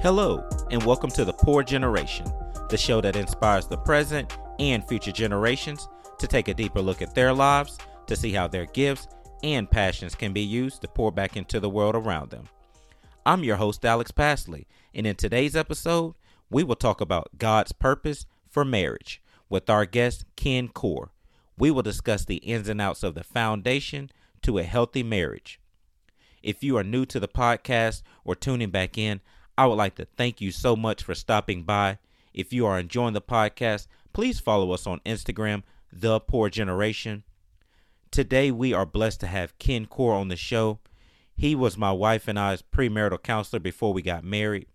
Hello, and welcome to The Pour Generation, the show that inspires the present and future generations to take a deeper look at their lives to see how their gifts and passions can be used to pour back into the world around them. I'm your host, Alex Pasley, and in today's episode, we will talk about God's purpose for marriage with our guest, Ken Corr. We will discuss the ins and outs of the foundation to a healthy marriage. If you are new to the podcast or tuning back in, I would like to thank you so much for stopping by. If you are enjoying the podcast, please follow us on Instagram, The Pour Generation. Today, we are blessed to have Ken Corr on the show. He was my wife and I's premarital counselor before we got married.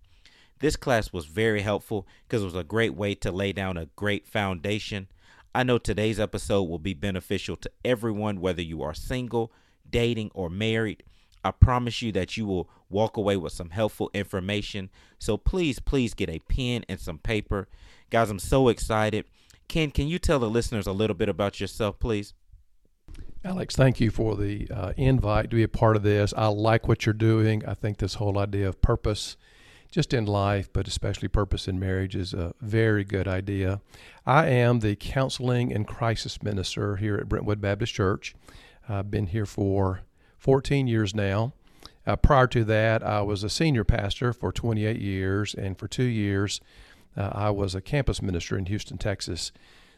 This class was very helpful because it was a great way to lay down a great foundation. I know today's episode will be beneficial to everyone, whether you are single, dating, or married. I promise you that you will walk away with some helpful information. So please, please get a pen and some paper. Guys, I'm so excited. Ken, can you tell the listeners a little bit about yourself, please? Alex, thank you for the uh, invite to be a part of this. I like what you're doing. I think this whole idea of purpose, just in life, but especially purpose in marriage, is a very good idea. I am the counseling and crisis minister here at Brentwood Baptist Church. I've been here for 14 years now. Uh, prior to that, I was a senior pastor for 28 years, and for two years, uh, I was a campus minister in Houston, Texas.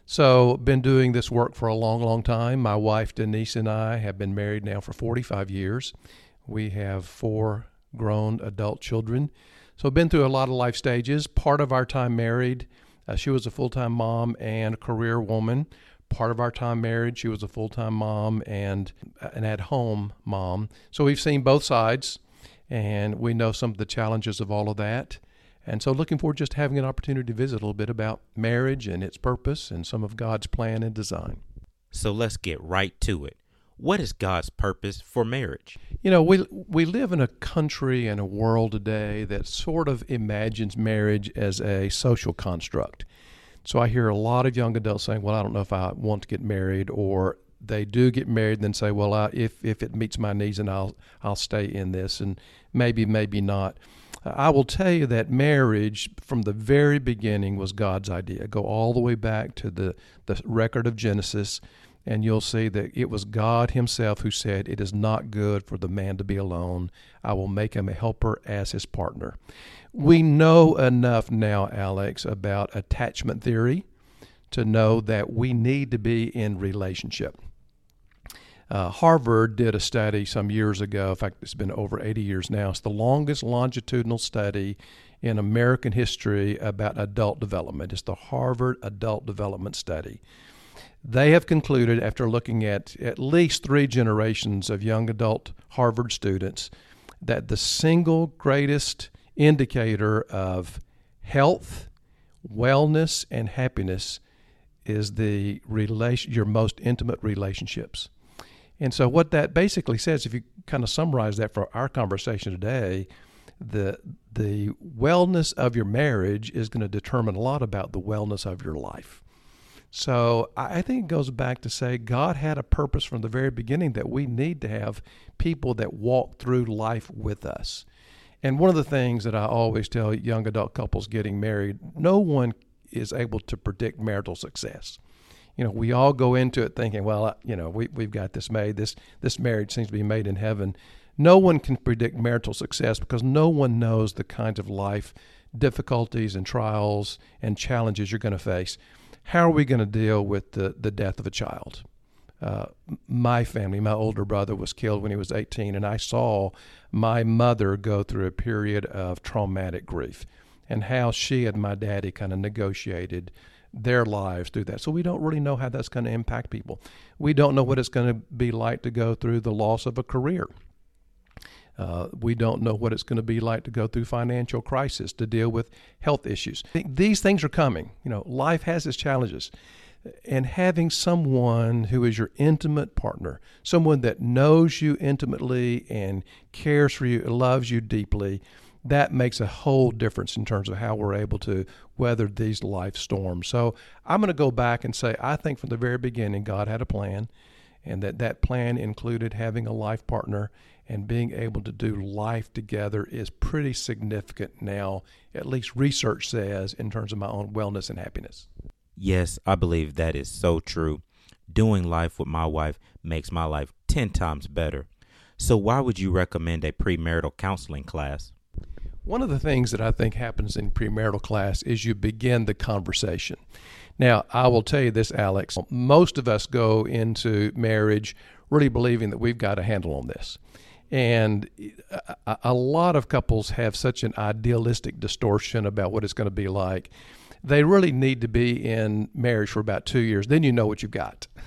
So, been doing this work for a long, long time. My wife Denise and I have been married now for 45 years. We have four grown adult children. So, been through a lot of life stages. Part of our time married, uh, she was a full time mom and career woman part of our time married. She was a full time mom and an at home mom. So we've seen both sides and we know some of the challenges of all of that. And so looking forward just having an opportunity to visit a little bit about marriage and its purpose and some of God's plan and design. So let's get right to it. What is God's purpose for marriage? You know, we we live in a country and a world today that sort of imagines marriage as a social construct. So I hear a lot of young adults saying, "Well, I don't know if I want to get married," or they do get married and then say, "Well, I, if if it meets my needs, and I'll I'll stay in this," and maybe maybe not. I will tell you that marriage from the very beginning was God's idea. Go all the way back to the the record of Genesis and you'll see that it was God Himself who said, It is not good for the man to be alone. I will make him a helper as his partner. We know enough now, Alex, about attachment theory to know that we need to be in relationship. Uh, Harvard did a study some years ago. In fact, it's been over 80 years now. It's the longest longitudinal study in American history about adult development. It's the Harvard Adult Development Study. They have concluded, after looking at at least three generations of young adult Harvard students, that the single greatest indicator of health, wellness, and happiness is the relation, your most intimate relationships. And so, what that basically says, if you kind of summarize that for our conversation today, the the wellness of your marriage is going to determine a lot about the wellness of your life. So I think it goes back to say God had a purpose from the very beginning that we need to have people that walk through life with us. And one of the things that I always tell young adult couples getting married, no one is able to predict marital success. You know, we all go into it thinking, well, you know, we, we've got this made. This this marriage seems to be made in heaven. No one can predict marital success because no one knows the kinds of life difficulties and trials and challenges you're going to face how are we going to deal with the, the death of a child? Uh, my family, my older brother was killed when he was 18, and I saw my mother go through a period of traumatic grief and how she and my daddy kind of negotiated their lives through that. So we don't really know how that's going to impact people. We don't know what it's going to be like to go through the loss of a career. Uh, we don't know what it's going to be like to go through financial crisis, to deal with health issues. These things are coming. You know, life has its challenges. And having someone who is your intimate partner, someone that knows you intimately and cares for you, loves you deeply, that makes a whole difference in terms of how we're able to weather these life storms. So I'm going to go back and say, I think from the very beginning, God had a plan and that that plan included having a life partner and being able to do life together is pretty significant now, at least research says, in terms of my own wellness and happiness. Yes, I believe that is so true. Doing life with my wife makes my life 10 times better. So, why would you recommend a premarital counseling class? One of the things that I think happens in premarital class is you begin the conversation. Now, I will tell you this, Alex. Most of us go into marriage really believing that we've got a handle on this. And uh, a, a lot of couples have such an idealistic distortion about what it's going to be like. They really need to be in marriage for about two years. Then you know what you've got.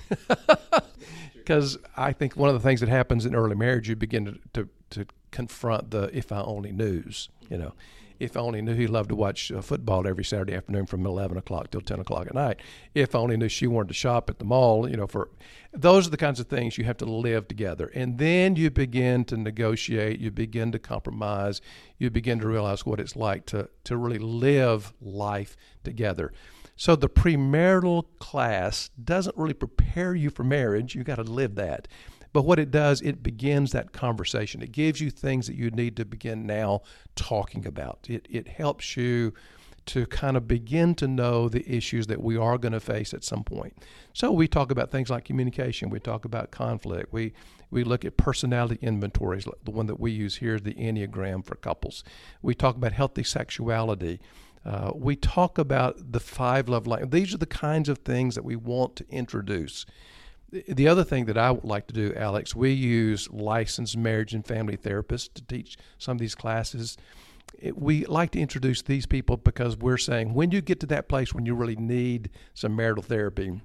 Because I think one of the things that happens in early marriage, you begin to, to, to confront the if I only knews, you know if I only knew he loved to watch uh, football every Saturday afternoon from 11 o'clock till 10 o'clock at night. If I only knew she wanted to shop at the mall, you know, for those are the kinds of things you have to live together. And then you begin to negotiate, you begin to compromise, you begin to realize what it's like to, to really live life together. So the premarital class doesn't really prepare you for marriage. You got to live that. But what it does, it begins that conversation. It gives you things that you need to begin now talking about. It, it helps you to kind of begin to know the issues that we are going to face at some point. So we talk about things like communication, we talk about conflict, we we look at personality inventories, the one that we use here is the Enneagram for couples. We talk about healthy sexuality. Uh, we talk about the five love languages. These are the kinds of things that we want to introduce the other thing that I would like to do, Alex, we use licensed marriage and family therapists to teach some of these classes. we like to introduce these people because we're saying when you get to that place when you really need some marital therapy,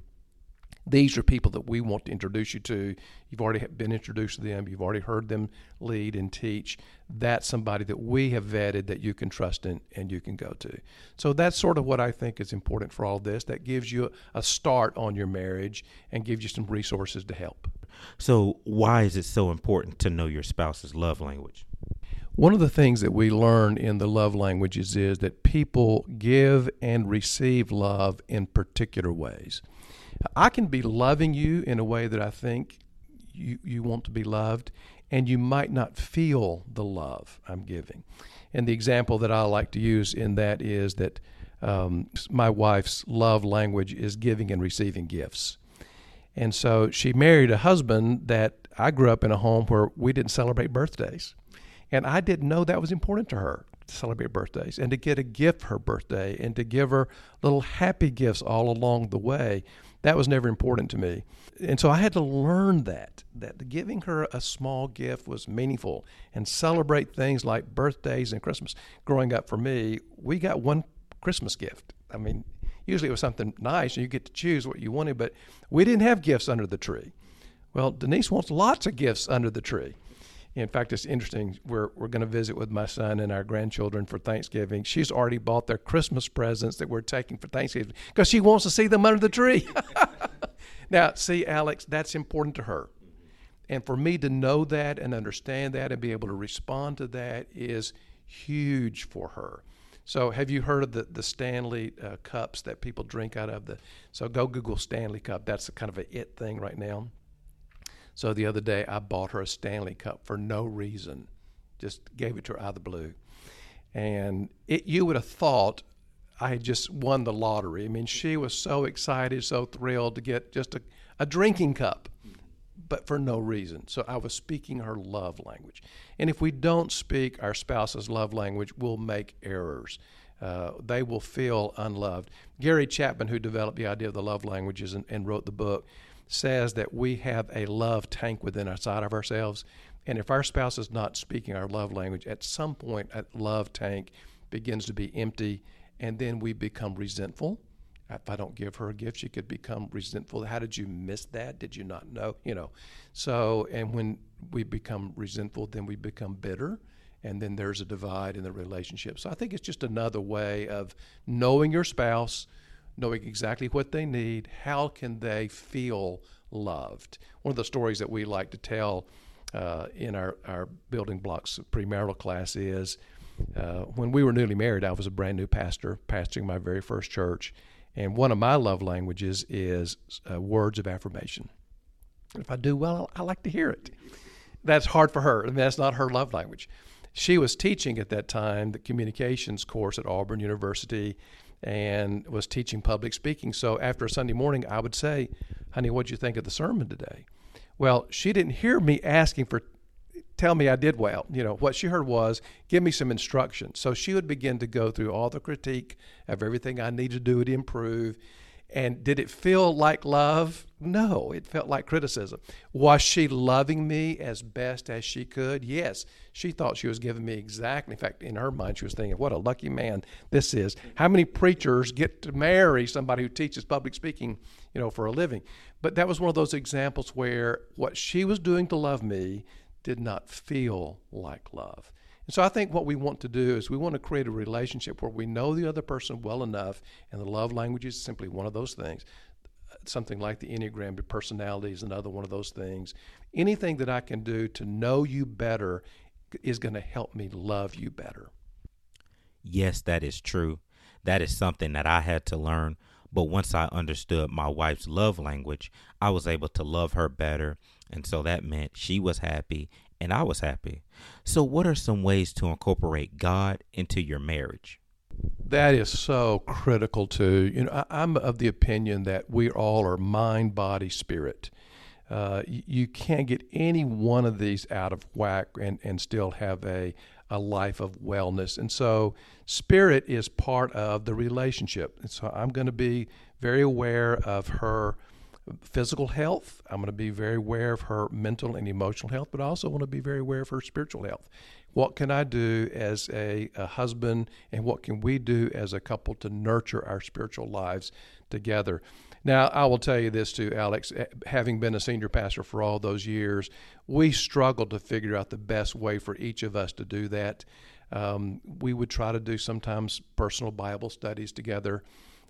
these are people that we want to introduce you to. You've already been introduced to them. You've already heard them lead and teach. That's somebody that we have vetted that you can trust in and you can go to. So that's sort of what I think is important for all this. That gives you a start on your marriage and gives you some resources to help. So, why is it so important to know your spouse's love language? One of the things that we learn in the love languages is that people give and receive love in particular ways. I can be loving you in a way that I think you, you want to be loved, and you might not feel the love I'm giving. And the example that I like to use in that is that um, my wife's love language is giving and receiving gifts. And so she married a husband that I grew up in a home where we didn't celebrate birthdays. And I didn't know that was important to her to celebrate birthdays and to get a gift for her birthday and to give her little happy gifts all along the way that was never important to me. And so I had to learn that, that giving her a small gift was meaningful and celebrate things like birthdays and Christmas. Growing up for me, we got one Christmas gift. I mean, usually it was something nice and you get to choose what you wanted, but we didn't have gifts under the tree. Well, Denise wants lots of gifts under the tree. In fact, it's interesting. We're, we're going to visit with my son and our grandchildren for Thanksgiving. She's already bought their Christmas presents that we're taking for Thanksgiving because she wants to see them under the tree. now, see, Alex, that's important to her. And for me to know that and understand that and be able to respond to that is huge for her. So, have you heard of the the Stanley uh, cups that people drink out of? The so go Google Stanley cup. That's kind of a it thing right now. So the other day, I bought her a Stanley Cup for no reason, just gave it to her out of the blue. And it, you would have thought I had just won the lottery. I mean, she was so excited, so thrilled to get just a, a drinking cup, but for no reason. So I was speaking her love language. And if we don't speak our spouse's love language, we'll make errors. Uh, they will feel unloved. Gary Chapman, who developed the idea of the love languages and, and wrote the book, says that we have a love tank within outside of ourselves. And if our spouse is not speaking our love language, at some point that love tank begins to be empty, and then we become resentful. If I don't give her a gift, she could become resentful. How did you miss that? Did you not know? You know. So, and when we become resentful, then we become bitter, and then there's a divide in the relationship. So I think it's just another way of knowing your spouse knowing exactly what they need, how can they feel loved? One of the stories that we like to tell uh, in our, our building blocks premarital class is uh, when we were newly married, I was a brand new pastor, pastoring my very first church. And one of my love languages is uh, words of affirmation. If I do well, I like to hear it. That's hard for her. I mean, that's not her love language. She was teaching at that time the communications course at Auburn University and was teaching public speaking. So after a Sunday morning, I would say, Honey, what'd you think of the sermon today? Well, she didn't hear me asking for tell me I did well. You know, what she heard was, give me some instruction. So she would begin to go through all the critique of everything I need to do to improve. And did it feel like love? No, it felt like criticism. Was she loving me as best as she could? Yes. She thought she was giving me exactly. In fact, in her mind, she was thinking, what a lucky man this is. How many preachers get to marry somebody who teaches public speaking, you know, for a living? But that was one of those examples where what she was doing to love me did not feel like love. And so I think what we want to do is we want to create a relationship where we know the other person well enough, and the love language is simply one of those things. Something like the Enneagram, personality is another one of those things. Anything that I can do to know you better is going to help me love you better. Yes, that is true. That is something that I had to learn. But once I understood my wife's love language, I was able to love her better and so that meant she was happy and I was happy. So, what are some ways to incorporate God into your marriage? That is so critical too. You know, I, am of the opinion that we all are mind, body, spirit. Uh, you can't get any one of these out of whack and, and still have a, a life of wellness. And so, spirit is part of the relationship. And so, I'm going to be very aware of her physical health. I'm going to be very aware of her mental and emotional health, but I also want to be very aware of her spiritual health. What can I do as a, a husband, and what can we do as a couple to nurture our spiritual lives together? Now, I will tell you this too, Alex. Eh, having been a senior pastor for all those years, we struggled to figure out the best way for each of us to do that. Um, we would try to do sometimes personal Bible studies together.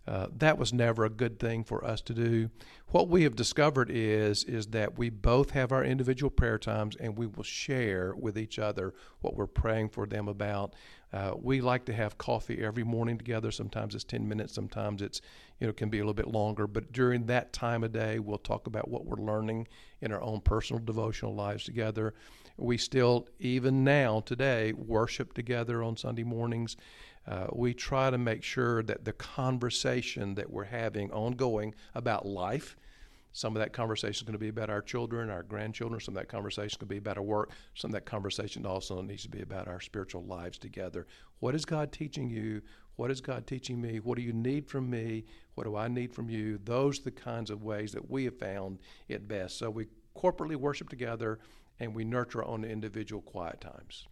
Uh, that was never a good thing for us to do. What we have discovered is is that we both have our individual prayer times, and we will share with each other what we're praying for them about. Uh, we like to have coffee every morning together. Sometimes it's ten minutes. Sometimes it's you know can be a little bit longer. But during that time of day, we'll talk about what we're learning in our own personal devotional lives together. We still, even now today, worship together on Sunday mornings. Uh, we try to make sure that the conversation that we're having ongoing about life, some of that conversation is going to be about our children, our grandchildren. Some of that conversation to be about our work. Some of that conversation also needs to be about our spiritual lives together. What is God teaching you? What is God teaching me? What do you need from me? What do I need from you? Those are the kinds of ways that we have found it best. So we corporately worship together and we nurture our own individual quiet times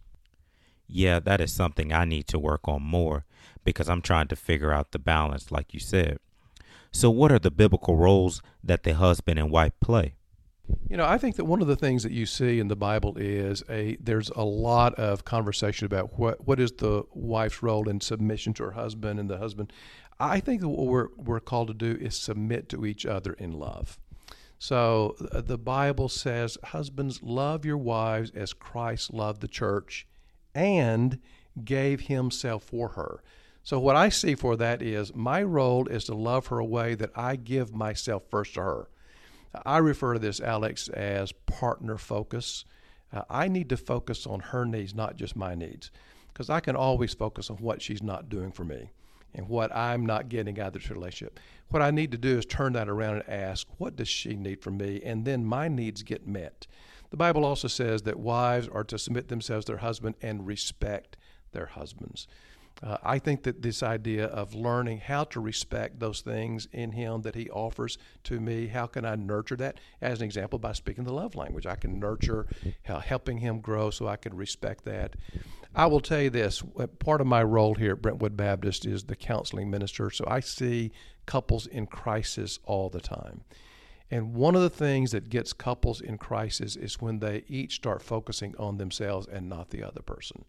yeah, that is something I need to work on more because I'm trying to figure out the balance, like you said. So, what are the biblical roles that the husband and wife play? You know, I think that one of the things that you see in the Bible is a there's a lot of conversation about what what is the wife's role in submission to her husband and the husband. I think that what we're we're called to do is submit to each other in love. So uh, the Bible says, "Husbands, love your wives as Christ loved the church and gave himself for her. So, what I see for that is my role is to love her a way that I give myself first to her. I refer to this, Alex, as partner focus. Uh, I need to focus on her needs, not just my needs, because I can always focus on what she's not doing for me and what I'm not getting out of this relationship. What I need to do is turn that around and ask, what does she need from me? And then my needs get met. The Bible also says that wives are to submit themselves to their husband and respect their husbands. Uh, I think that this idea of learning how to respect those things in Him that He offers to me, how can I nurture that? As an example, by speaking the love language, I can nurture helping Him grow so I can respect that. I will tell you this uh, part of my role here at Brentwood Baptist is the counseling minister, so I see couples in crisis all the time. And one of the things that gets couples in crisis is when they each start focusing on themselves and not the other person.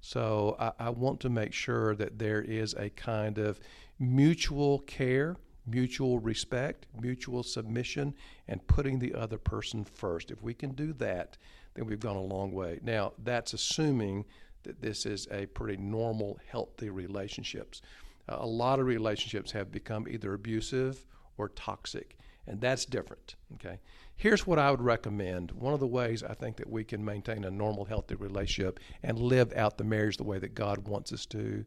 So I, I, want to make sure that there is a kind of mutual care, mutual respect, mutual submission, and putting the other person first. If we can do that, then we've gone a long way. Now, that's assuming that this is a pretty normal, healthy relationships. A lot of relationships have become either abusive or toxic And that's different. Okay. Here's what I would recommend. One of the ways I think that we can maintain a normal, healthy relationship and live out the marriage the way that God wants us to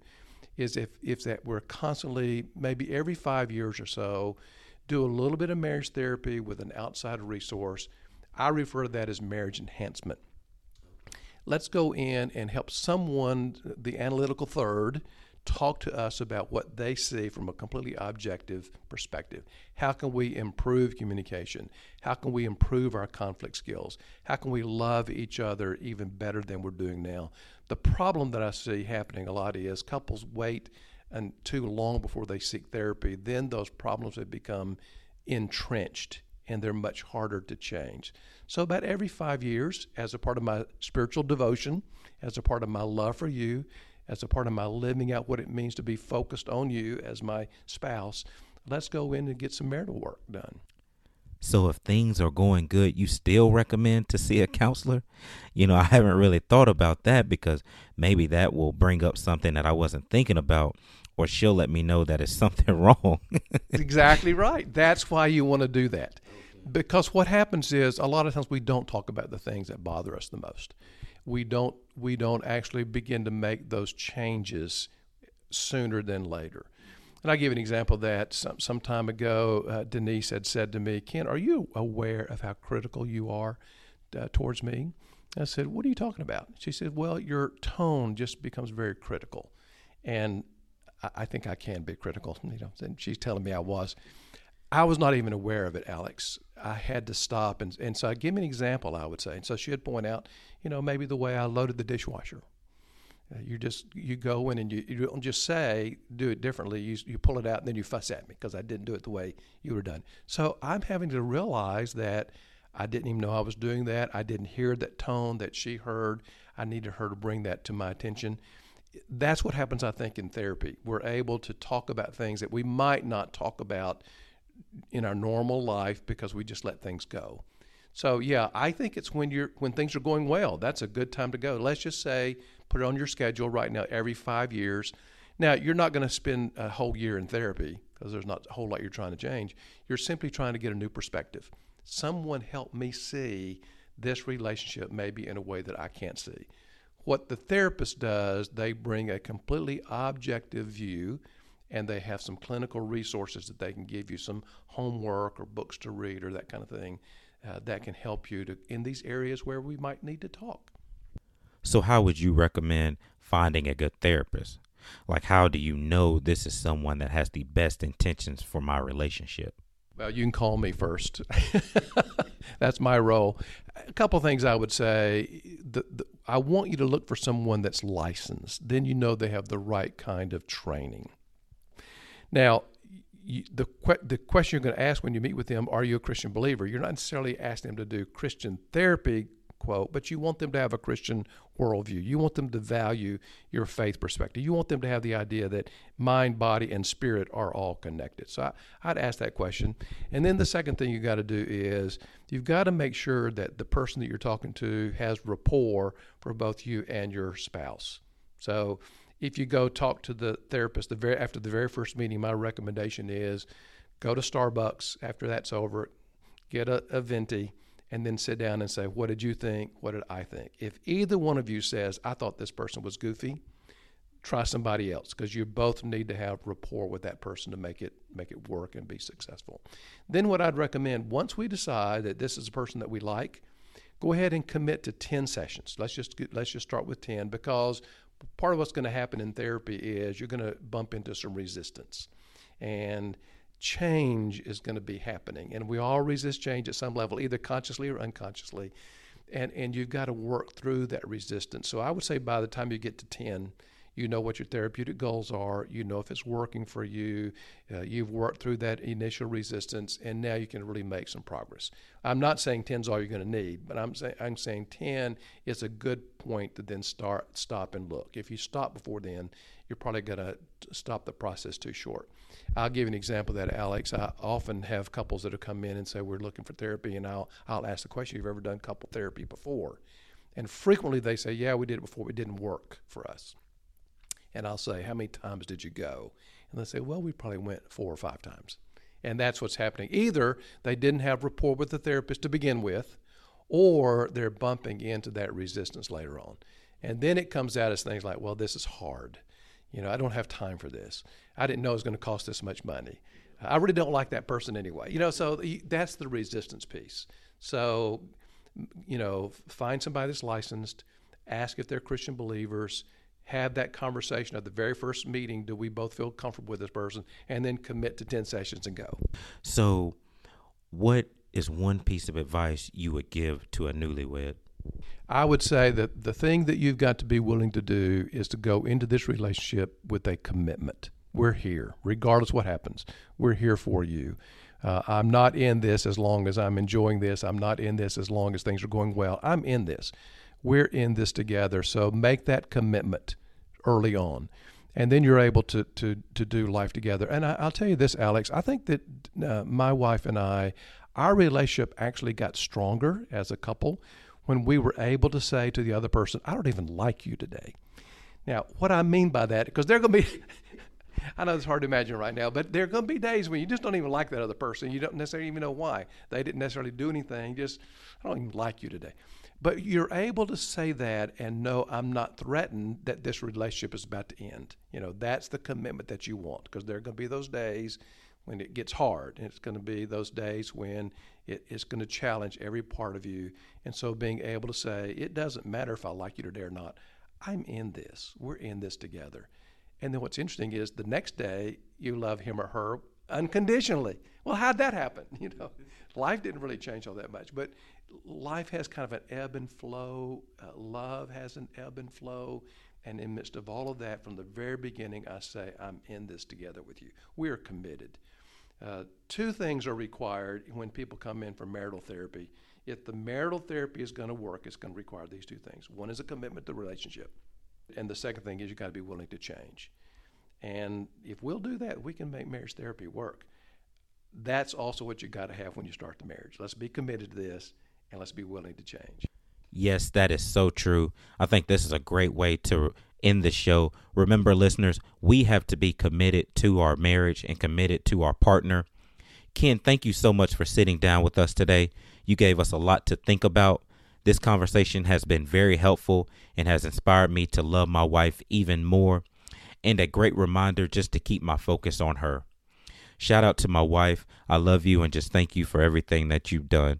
is if, if that we're constantly, maybe every five years or so, do a little bit of marriage therapy with an outside resource. I refer to that as marriage enhancement. Let's go in and help someone, the analytical third, talk to us about what they see from a completely objective perspective. How can we improve communication? How can we improve our conflict skills? How can we love each other even better than we're doing now? The problem that I see happening a lot is couples wait and too long before they seek therapy. Then those problems have become entrenched and they're much harder to change. So, about every five years, as a part of my spiritual devotion, as a part of my love for you, as a part of my living out what it means to be focused on you as my spouse, let's go in and get some marital work done. So if things are going good, you still recommend to see a counselor? You know, I haven't really thought about that because maybe that will bring up something that I wasn't thinking about or she'll let me know that it's something wrong. exactly right. That's why you want to do that. Because what happens is a lot of times we don't talk about the things that bother us the most we don't we don't actually begin to make those changes sooner than later. And I'll give an example of that. Some, some time ago, uh, Denise had said to me, Ken, are you aware of how critical you are uh, towards me? I said, What are you talking about? She said, Well, your tone just becomes very critical. And I, I think I can be critical. You know, and she's telling me I was. I was not even aware of it, Alex. I had to stop. And, and so, give me an example, I would say. And so she would point out, you know, maybe the way I loaded the dishwasher. Uh, you just you go in and you, you don't just say do it differently. You you pull it out and then you fuss at me because I didn't do it the way you were done. So I'm having to realize that I didn't even know I was doing that. I didn't hear that tone that she heard. I needed her to bring that to my attention. That's what happens, I think, in therapy. We're able to talk about things that we might not talk about in our normal life because we just let things go. So yeah, I think it's when you're when things are going well. That's a good time to go. Let's just say put it on your schedule right now every 5 years. Now, you're not going to spend a whole year in therapy because there's not a whole lot you're trying to change. You're simply trying to get a new perspective. Someone help me see this relationship maybe in a way that I can't see. What the therapist does, they bring a completely objective view and they have some clinical resources that they can give you, some homework or books to read or that kind of thing uh, that can help you to in these areas where we might need to talk. So, how would you recommend finding a good therapist? Like, how do you know this is someone that has the best intentions for my relationship? Well, you can call me first. that's my role. A couple things I would say. The, the, I want you to look for someone that's licensed. Then you know they have the right kind of training. Now, you, the the question you're going to ask when you meet with them, are you a Christian believer? You're not necessarily asking them to do Christian therapy, quote, but you want them to have a Christian worldview. You want them to value your faith perspective. You want them to have the idea that mind, body, and spirit are all connected. So I, would ask that question. And then the second thing you got to do is you've got to make sure that the person that you're talking to has rapport for both you and your spouse. So if you go talk to the therapist the very after the very first meeting, my recommendation is go to Starbucks after that's over, get a, a venti, and then sit down and say, "What did you think? What did I think?" If either one of you says, "I thought this person was goofy," try somebody else because you both need to have rapport with that person to make it make it work and be successful. Then what I'd recommend once we decide that this is a person that we like, go ahead and commit to 10 sessions. Let's just let's just start with 10 because part of what's going to happen in therapy is you're going to bump into some resistance. And change is going to be happening. And we all resist change at some level, either consciously or unconsciously. And, and you've got to work through that resistance. So I would say by the time you get to 10, you know what your therapeutic goals are, you know if it's working for you, uh, you've worked through that initial resistance, and now you can really make some progress. I'm not saying 10 is all you're going to need, but I'm, say, I'm saying 10 is a good point to then start, stop and look. If you stop before then, you're probably going to stop the process too short. I'll give you an example of that, Alex. I often have couples that have come in and say, We're looking for therapy, and I'll, I'll ask the question, You've ever done couple therapy before? And frequently they say, Yeah, we did it before, it didn't work for us and I'll say, How many times did you go? And they say, Well, we probably went four or five times. And that's what's happening. Either they didn't have rapport with the therapist to begin with, or they're bumping into that resistance later on. And then it comes out as things like, well, this is hard. You know, I don't have time for this. I didn't know it was going to cost this much money. I really don't like that person anyway. You know, so that's the resistance piece. So, you know, find somebody that's licensed, ask if they're Christian believers, have that conversation at the very first meeting. Do we both feel comfortable with this person? And then commit to 10 sessions and go. So, what is one piece of advice you would give to a newlywed? I would say that the thing that you've got to be willing to do is to go into this relationship with a commitment. We're here, regardless what happens. We're here for you. Uh, I'm not in this as long as I'm enjoying this. I'm not in this as long as things are going well. I'm in this. We're in this together. So make that commitment early on. And then you're able to, to, to do life together. And I, will tell you this, Alex, I think that uh, my wife and I, our relationship actually got stronger as a couple when we were able to say to the other person, I don't even like you today. Now, what I mean by that, because they're going to be, I know it's hard to imagine right now, but there are going to be days when you just don't even like that other person. You don't necessarily even know why. They didn't necessarily do anything. Just, I don't even like you today. But you're able to say that and know I'm not threatened that this relationship is about to end. You know, that's the commitment that you want because there are going to be those days when it gets hard. And it's going to be those days when it is going to challenge every part of you. And so being able to say, it doesn't matter if I like you today or not, I'm in this. We're in this together. And then what's interesting is the next day you love him or her unconditionally. Well, how'd that happen? You know, life didn't really change all that much, but life has kind of an ebb and flow. Uh, love has an ebb and flow. And in midst of all of that, from the very beginning, I say, I'm in this together with you. We are committed. Uh, two things are required when people come in for marital therapy. If the marital therapy is going to work, it's going to require these two things. One is a commitment to the relationship, and the second thing is you've got to be willing to change. And if we'll do that, we can make marriage therapy work. That's also what you got to have when you start the marriage. Let's be committed to this, and let's be willing to change. Yes, that is so true. I think this is a great way to end the show. Remember, listeners, we have to be committed to our marriage and committed to our partner. Ken, thank you so much for sitting down with us today. You gave us a lot to think about. This conversation has been very helpful and has inspired me to love my wife even more, and a great reminder just to keep my focus on her. Shout out to my wife. I love you and just thank you for everything that you've done.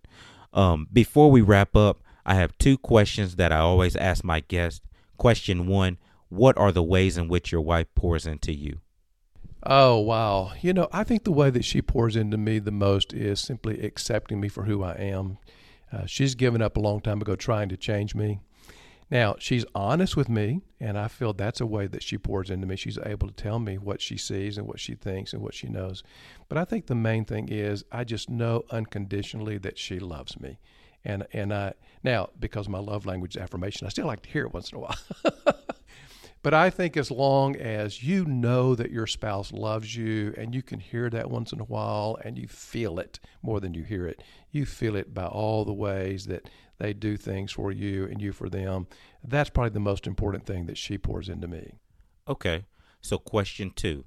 Um, before we wrap up, I have two questions that I always ask my guests. Question one What are the ways in which your wife pours into you? Oh, wow. You know, I think the way that she pours into me the most is simply accepting me for who I am. Uh, she's given up a long time ago trying to change me. Now, she's honest with me, and I feel that's a way that she pours into me. She's able to tell me what she sees and what she thinks and what she knows. But I think the main thing is I just know unconditionally that she loves me. And and I now because my love language is affirmation, I still like to hear it once in a while. but I think as long as you know that your spouse loves you and you can hear that once in a while and you feel it more than you hear it, you feel it by all the ways that they do things for you and you for them. That's probably the most important thing that she pours into me. Okay. So, question two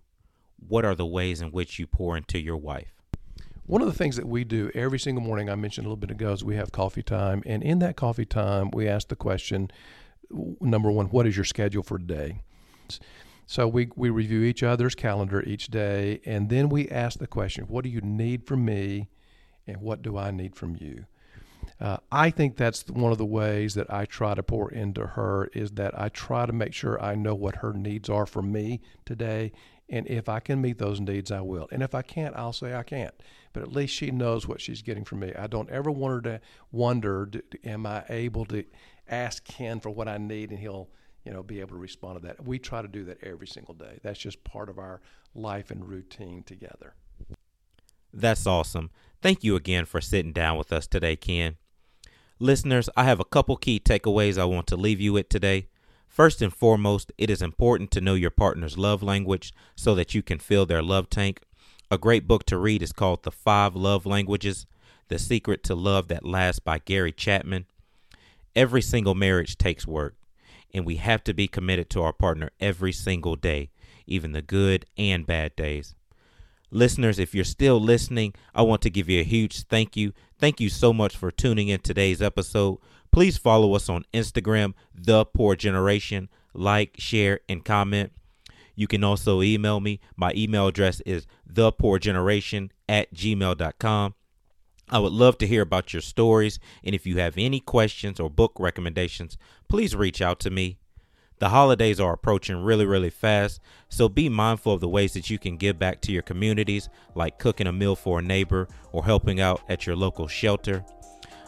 What are the ways in which you pour into your wife? One of the things that we do every single morning, I mentioned a little bit ago, is we have coffee time. And in that coffee time, we ask the question number one, what is your schedule for today? So we, we review each other's calendar each day, and then we ask the question, what do you need from me, and what do I need from you? Uh, I think that's one of the ways that I try to pour into her is that I try to make sure I know what her needs are for me today. And if I can meet those needs, I will. And if I can't, I'll say I can't. But at least she knows what she's getting from me. I don't ever want her to wonder, am I able to ask Ken for what I need and he'll, you know, be able to respond to that. We try to do that every single day. That's just part of our life and routine together. That's awesome. Thank you again for sitting down with us today, Ken. Listeners, I have a couple key takeaways I want to leave you with today. First and foremost, it is important to know your partner's love language so that you can fill their love tank. A great book to read is called The Five Love Languages The Secret to Love That Lasts by Gary Chapman. Every single marriage takes work, and we have to be committed to our partner every single day, even the good and bad days. Listeners, if you're still listening, I want to give you a huge thank you. Thank you so much for tuning in today's episode. Please follow us on Instagram, The Pour Generation. Like, share, and comment. You can also email me. My email address is thepourgeneration at gmail.com. I would love to hear about your stories, and if you have any questions or book recommendations, please reach out to me. The holidays are approaching really, really fast, so be mindful of the ways that you can give back to your communities, like cooking a meal for a neighbor or helping out at your local shelter.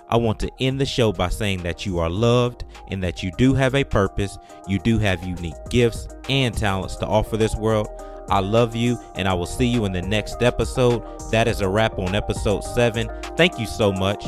I want to end the show by saying that you are loved and that you do have a purpose. You do have unique gifts and talents to offer this world. I love you, and I will see you in the next episode. That is a wrap on episode seven. Thank you so much.